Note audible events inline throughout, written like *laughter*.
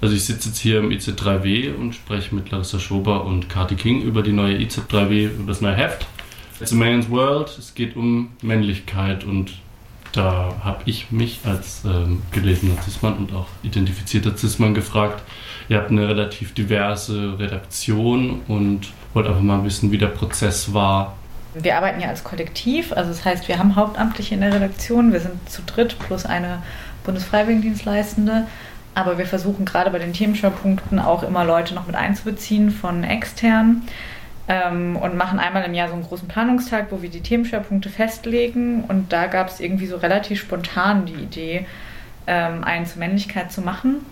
Also ich sitze jetzt hier im IZ3W und spreche mit Larissa Schober und Kati King über die neue IZ3W, über das neue Heft. It's a Man's World. Es geht um Männlichkeit und da habe ich mich als ähm, gelesener Cis-Mann und auch identifizierter Cis-Mann gefragt. Ihr habt eine relativ diverse Redaktion und wollt einfach mal wissen, wie der Prozess war. Wir arbeiten ja als Kollektiv, also das heißt, wir haben Hauptamtliche in der Redaktion, wir sind zu dritt plus eine Bundesfreiwilligendienstleistende, aber wir versuchen gerade bei den Themenschwerpunkten auch immer Leute noch mit einzubeziehen von extern ähm, und machen einmal im Jahr so einen großen Planungstag, wo wir die Themenschwerpunkte festlegen. Und da gab es irgendwie so relativ spontan die Idee, ähm, einen zur Männlichkeit zu machen.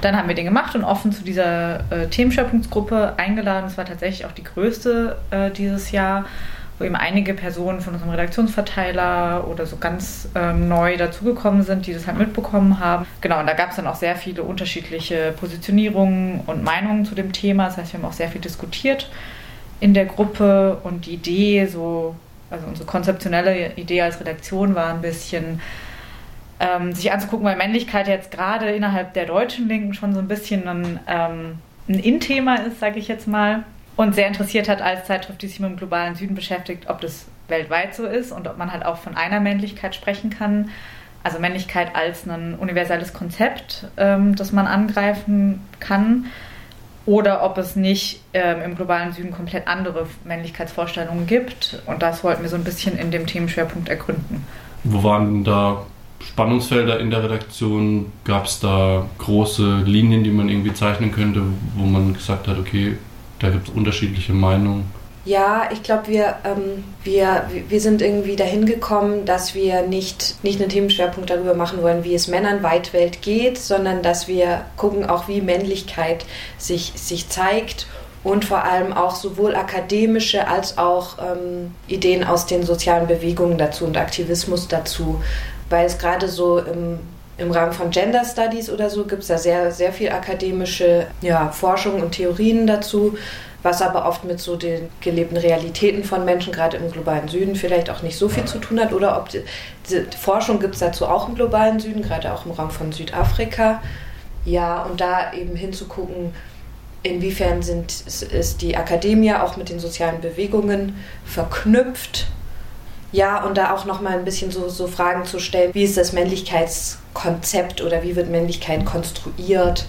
Dann haben wir den gemacht und offen zu dieser äh, Themenschöpfungsgruppe eingeladen. Es war tatsächlich auch die größte äh, dieses Jahr, wo eben einige Personen von unserem Redaktionsverteiler oder so ganz ähm, neu dazugekommen sind, die das halt mitbekommen haben. Genau, und da gab es dann auch sehr viele unterschiedliche Positionierungen und Meinungen zu dem Thema. Das heißt, wir haben auch sehr viel diskutiert in der Gruppe und die Idee, so, also unsere konzeptionelle Idee als Redaktion war ein bisschen, ähm, sich anzugucken, weil Männlichkeit jetzt gerade innerhalb der deutschen Linken schon so ein bisschen ein, ähm, ein In-Thema ist, sage ich jetzt mal. Und sehr interessiert hat als Zeitschrift, die sich mit dem globalen Süden beschäftigt, ob das weltweit so ist und ob man halt auch von einer Männlichkeit sprechen kann. Also Männlichkeit als ein universelles Konzept, ähm, das man angreifen kann. Oder ob es nicht ähm, im globalen Süden komplett andere Männlichkeitsvorstellungen gibt. Und das wollten wir so ein bisschen in dem Themenschwerpunkt ergründen. Wo waren da Spannungsfelder in der Redaktion? Gab es da große Linien, die man irgendwie zeichnen könnte, wo man gesagt hat, okay, da gibt es unterschiedliche Meinungen? Ja, ich glaube, wir, ähm, wir, wir sind irgendwie dahin gekommen, dass wir nicht, nicht einen Themenschwerpunkt darüber machen wollen, wie es Männern weit Welt geht, sondern dass wir gucken auch, wie Männlichkeit sich, sich zeigt und vor allem auch sowohl akademische als auch ähm, Ideen aus den sozialen Bewegungen dazu und Aktivismus dazu weil es gerade so im, im Rahmen von Gender Studies oder so gibt es da sehr, sehr viel akademische ja, Forschung und Theorien dazu, was aber oft mit so den gelebten Realitäten von Menschen, gerade im globalen Süden, vielleicht auch nicht so viel zu tun hat. Oder ob die, die Forschung gibt es dazu auch im globalen Süden, gerade auch im Raum von Südafrika. Ja, und da eben hinzugucken, inwiefern sind, ist die Akademie auch mit den sozialen Bewegungen verknüpft ja, und da auch nochmal ein bisschen so, so Fragen zu stellen, wie ist das Männlichkeitskonzept oder wie wird Männlichkeit konstruiert?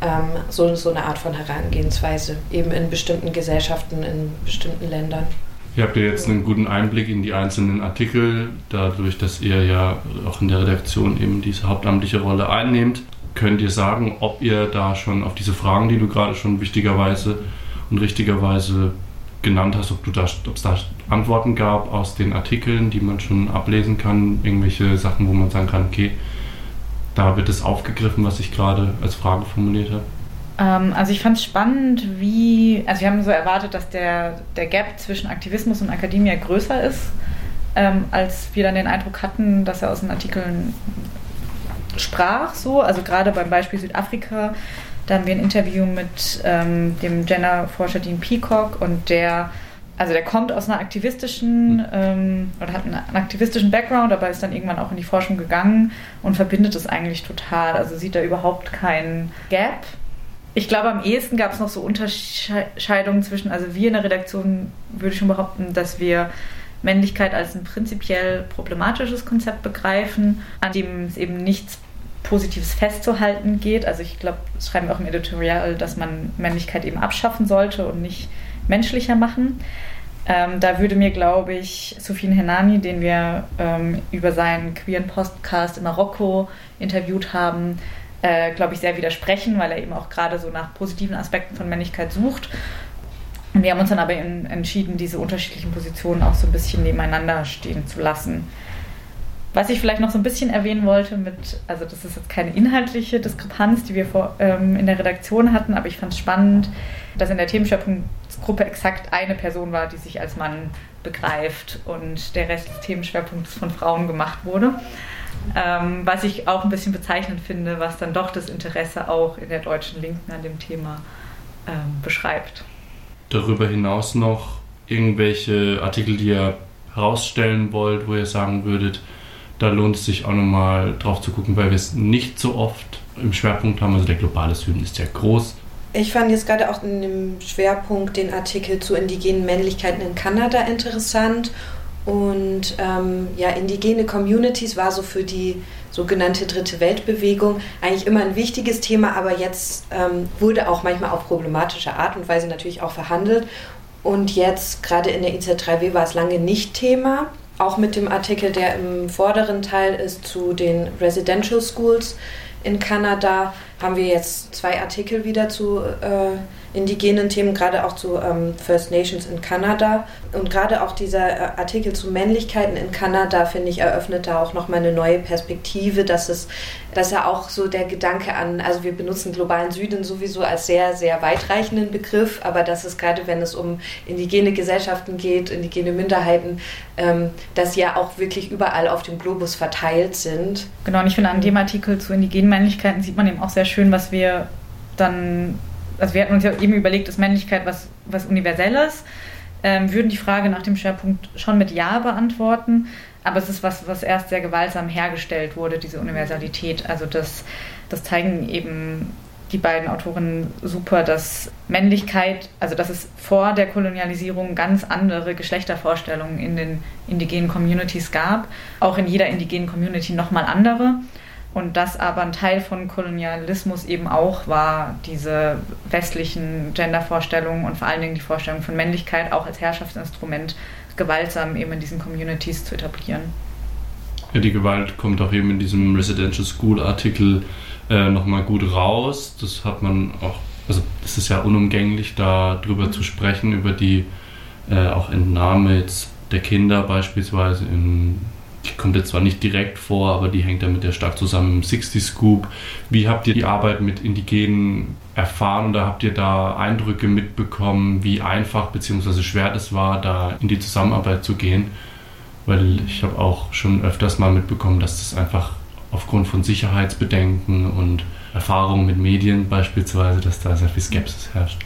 Ähm, so, so eine Art von Herangehensweise, eben in bestimmten Gesellschaften, in bestimmten Ländern. Ihr habt ja jetzt einen guten Einblick in die einzelnen Artikel, dadurch, dass ihr ja auch in der Redaktion eben diese hauptamtliche Rolle einnehmt. Könnt ihr sagen, ob ihr da schon auf diese Fragen, die du gerade schon wichtigerweise und richtigerweise genannt hast, ob du da, es da Antworten gab aus den Artikeln, die man schon ablesen kann, irgendwelche Sachen, wo man sagen kann, okay, da wird es aufgegriffen, was ich gerade als Frage formuliert habe. Ähm, also ich fand es spannend, wie, also wir haben so erwartet, dass der, der Gap zwischen Aktivismus und Akademie größer ist, ähm, als wir dann den Eindruck hatten, dass er aus den Artikeln sprach, so, also gerade beim Beispiel Südafrika da haben wir ein Interview mit ähm, dem Gender-Forscher Dean Peacock und der, also der kommt aus einer aktivistischen hm. ähm, oder hat einen, aktivistischen Background, aber ist dann irgendwann auch in die Forschung gegangen und verbindet es eigentlich total. Also sieht da überhaupt keinen Gap. Ich glaube, am ehesten gab es noch so Unterscheidungen zwischen, also wir in der Redaktion würde ich schon behaupten, dass wir Männlichkeit als ein prinzipiell problematisches Konzept begreifen, an dem es eben nichts Positives festzuhalten geht. Also ich glaube, das schreiben wir auch im Editorial, dass man Männlichkeit eben abschaffen sollte und nicht menschlicher machen. Ähm, da würde mir, glaube ich, Sufin Henani, den wir ähm, über seinen queeren Podcast in Marokko interviewt haben, äh, glaube ich, sehr widersprechen, weil er eben auch gerade so nach positiven Aspekten von Männlichkeit sucht. Und wir haben uns dann aber entschieden, diese unterschiedlichen Positionen auch so ein bisschen nebeneinander stehen zu lassen. Was ich vielleicht noch so ein bisschen erwähnen wollte mit, also das ist jetzt keine inhaltliche Diskrepanz, die wir vor, ähm, in der Redaktion hatten, aber ich fand es spannend, dass in der Themenschwerpunktgruppe exakt eine Person war, die sich als Mann begreift und der Rest des Themenschwerpunkts von Frauen gemacht wurde. Ähm, was ich auch ein bisschen bezeichnend finde, was dann doch das Interesse auch in der deutschen Linken an dem Thema ähm, beschreibt. Darüber hinaus noch irgendwelche Artikel, die ihr herausstellen wollt, wo ihr sagen würdet, da lohnt es sich auch nochmal drauf zu gucken, weil wir es nicht so oft im Schwerpunkt haben. Also der globale Süden ist sehr groß. Ich fand jetzt gerade auch in dem Schwerpunkt den Artikel zu indigenen Männlichkeiten in Kanada interessant. Und ähm, ja, indigene Communities war so für die sogenannte Dritte Weltbewegung eigentlich immer ein wichtiges Thema, aber jetzt ähm, wurde auch manchmal auf problematische Art und Weise natürlich auch verhandelt. Und jetzt, gerade in der IZ3W, war es lange nicht Thema. Auch mit dem Artikel, der im vorderen Teil ist, zu den Residential Schools in Kanada, haben wir jetzt zwei Artikel wieder zu äh, indigenen Themen, gerade auch zu ähm, First Nations in Kanada. Und gerade auch dieser äh, Artikel zu Männlichkeiten in Kanada, finde ich, eröffnet da auch nochmal eine neue Perspektive, dass es, dass er auch so der Gedanke an, also wir benutzen globalen Süden sowieso als sehr, sehr weitreichenden Begriff, aber dass es gerade, wenn es um indigene Gesellschaften geht, indigene Minderheiten, ähm, dass ja auch wirklich überall auf dem Globus verteilt sind. Genau, und ich finde, an dem Artikel zu indigenen Männlichkeiten sieht man eben auch sehr schön, was wir dann also wir hatten uns ja eben überlegt, ist Männlichkeit was, was Universelles? Ähm, würden die Frage nach dem Schwerpunkt schon mit Ja beantworten, aber es ist was, was erst sehr gewaltsam hergestellt wurde, diese Universalität. Also das, das zeigen eben die beiden Autorinnen super, dass Männlichkeit, also dass es vor der Kolonialisierung ganz andere Geschlechtervorstellungen in den indigenen Communities gab, auch in jeder indigenen Community nochmal andere und das aber ein Teil von Kolonialismus eben auch war, diese westlichen Gendervorstellungen und vor allen Dingen die Vorstellung von Männlichkeit auch als Herrschaftsinstrument gewaltsam eben in diesen Communities zu etablieren. Ja, die Gewalt kommt auch eben in diesem Residential School Artikel äh, nochmal gut raus. Das hat man auch, also es ist ja unumgänglich, da drüber zu sprechen, über die äh, auch Entnahme jetzt der Kinder beispielsweise in die kommt jetzt zwar nicht direkt vor, aber die hängt ja mit der stark zusammen im 60 Scoop. Wie habt ihr die Arbeit mit Indigenen erfahren oder habt ihr da Eindrücke mitbekommen, wie einfach bzw. schwer es war, da in die Zusammenarbeit zu gehen? Weil ich habe auch schon öfters mal mitbekommen, dass das einfach aufgrund von Sicherheitsbedenken und Erfahrungen mit Medien beispielsweise, dass da sehr viel Skepsis herrscht.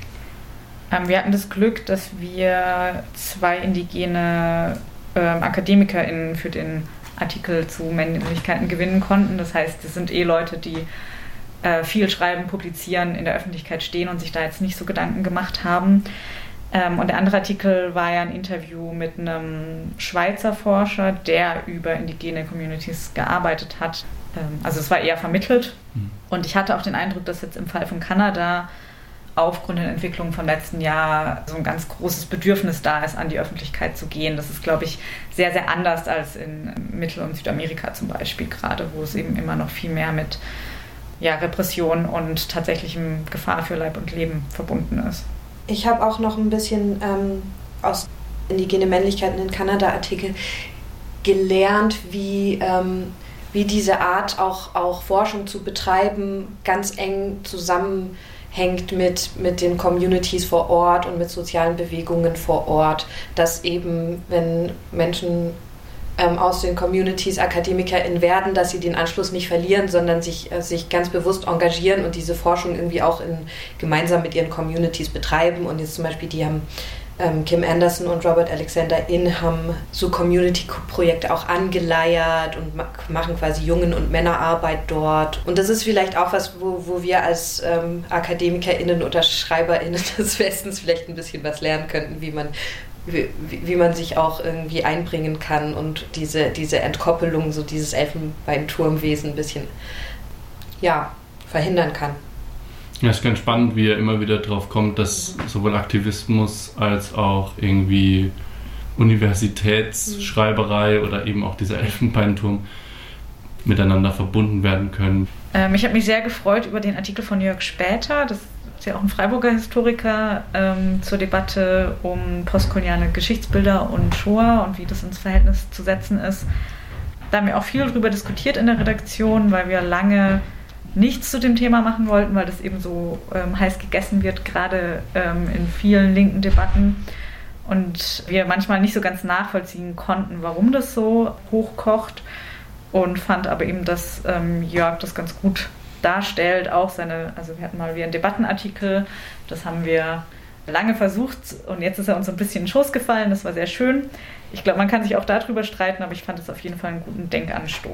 Ähm, wir hatten das Glück, dass wir zwei indigene ähm, AkademikerInnen für den Artikel zu Männlichkeiten gewinnen konnten. Das heißt, es sind eh Leute, die äh, viel schreiben, publizieren, in der Öffentlichkeit stehen und sich da jetzt nicht so Gedanken gemacht haben. Ähm, und der andere Artikel war ja ein Interview mit einem Schweizer Forscher, der über indigene Communities gearbeitet hat. Ähm, also es war eher vermittelt. Mhm. Und ich hatte auch den Eindruck, dass jetzt im Fall von Kanada aufgrund der Entwicklung vom letzten Jahr so ein ganz großes Bedürfnis da ist, an die Öffentlichkeit zu gehen. Das ist, glaube ich, sehr, sehr anders als in Mittel- und Südamerika zum Beispiel gerade, wo es eben immer noch viel mehr mit ja, Repression und tatsächlichem Gefahr für Leib und Leben verbunden ist. Ich habe auch noch ein bisschen ähm, aus Indigene Männlichkeiten in Kanada Artikel gelernt, wie, ähm, wie diese Art auch, auch Forschung zu betreiben ganz eng zusammen hängt mit, mit den Communities vor Ort und mit sozialen Bewegungen vor Ort, dass eben, wenn Menschen ähm, aus den Communities AkademikerInnen werden, dass sie den Anschluss nicht verlieren, sondern sich, äh, sich ganz bewusst engagieren und diese Forschung irgendwie auch in, gemeinsam mit ihren Communities betreiben. Und jetzt zum Beispiel, die haben ähm, Kim Anderson und Robert Alexander Inn haben so Community-Projekte auch angeleiert und machen quasi Jungen- und Männerarbeit dort. Und das ist vielleicht auch was, wo, wo wir als ähm, AkademikerInnen oder SchreiberInnen *laughs* des Westens vielleicht ein bisschen was lernen könnten, wie man wie, wie, man sich auch irgendwie einbringen kann und diese, diese Entkoppelung, so dieses Elfenbeinturmwesen ein bisschen ja, verhindern kann. Ja, ist ganz spannend, wie er immer wieder drauf kommt, dass sowohl Aktivismus als auch irgendwie Universitätsschreiberei oder eben auch dieser *laughs* Elfenbeinturm miteinander verbunden werden können. Ähm, ich habe mich sehr gefreut über den Artikel von Jörg Später, das ist ja auch ein Freiburger Historiker, ähm, zur Debatte um postkoloniale Geschichtsbilder und Shoah und wie das ins Verhältnis zu setzen ist. Da haben wir auch viel darüber diskutiert in der Redaktion, weil wir lange nichts zu dem Thema machen wollten, weil das eben so ähm, heiß gegessen wird, gerade ähm, in vielen linken Debatten. Und wir manchmal nicht so ganz nachvollziehen konnten, warum das so hochkocht. Und fand aber eben, dass ähm, Jörg das ganz gut darstellt. Auch seine, also wir hatten mal wieder einen Debattenartikel, das haben wir lange versucht und jetzt ist er uns ein bisschen in den Schoß gefallen. Das war sehr schön. Ich glaube, man kann sich auch darüber streiten, aber ich fand es auf jeden Fall einen guten Denkanstoß.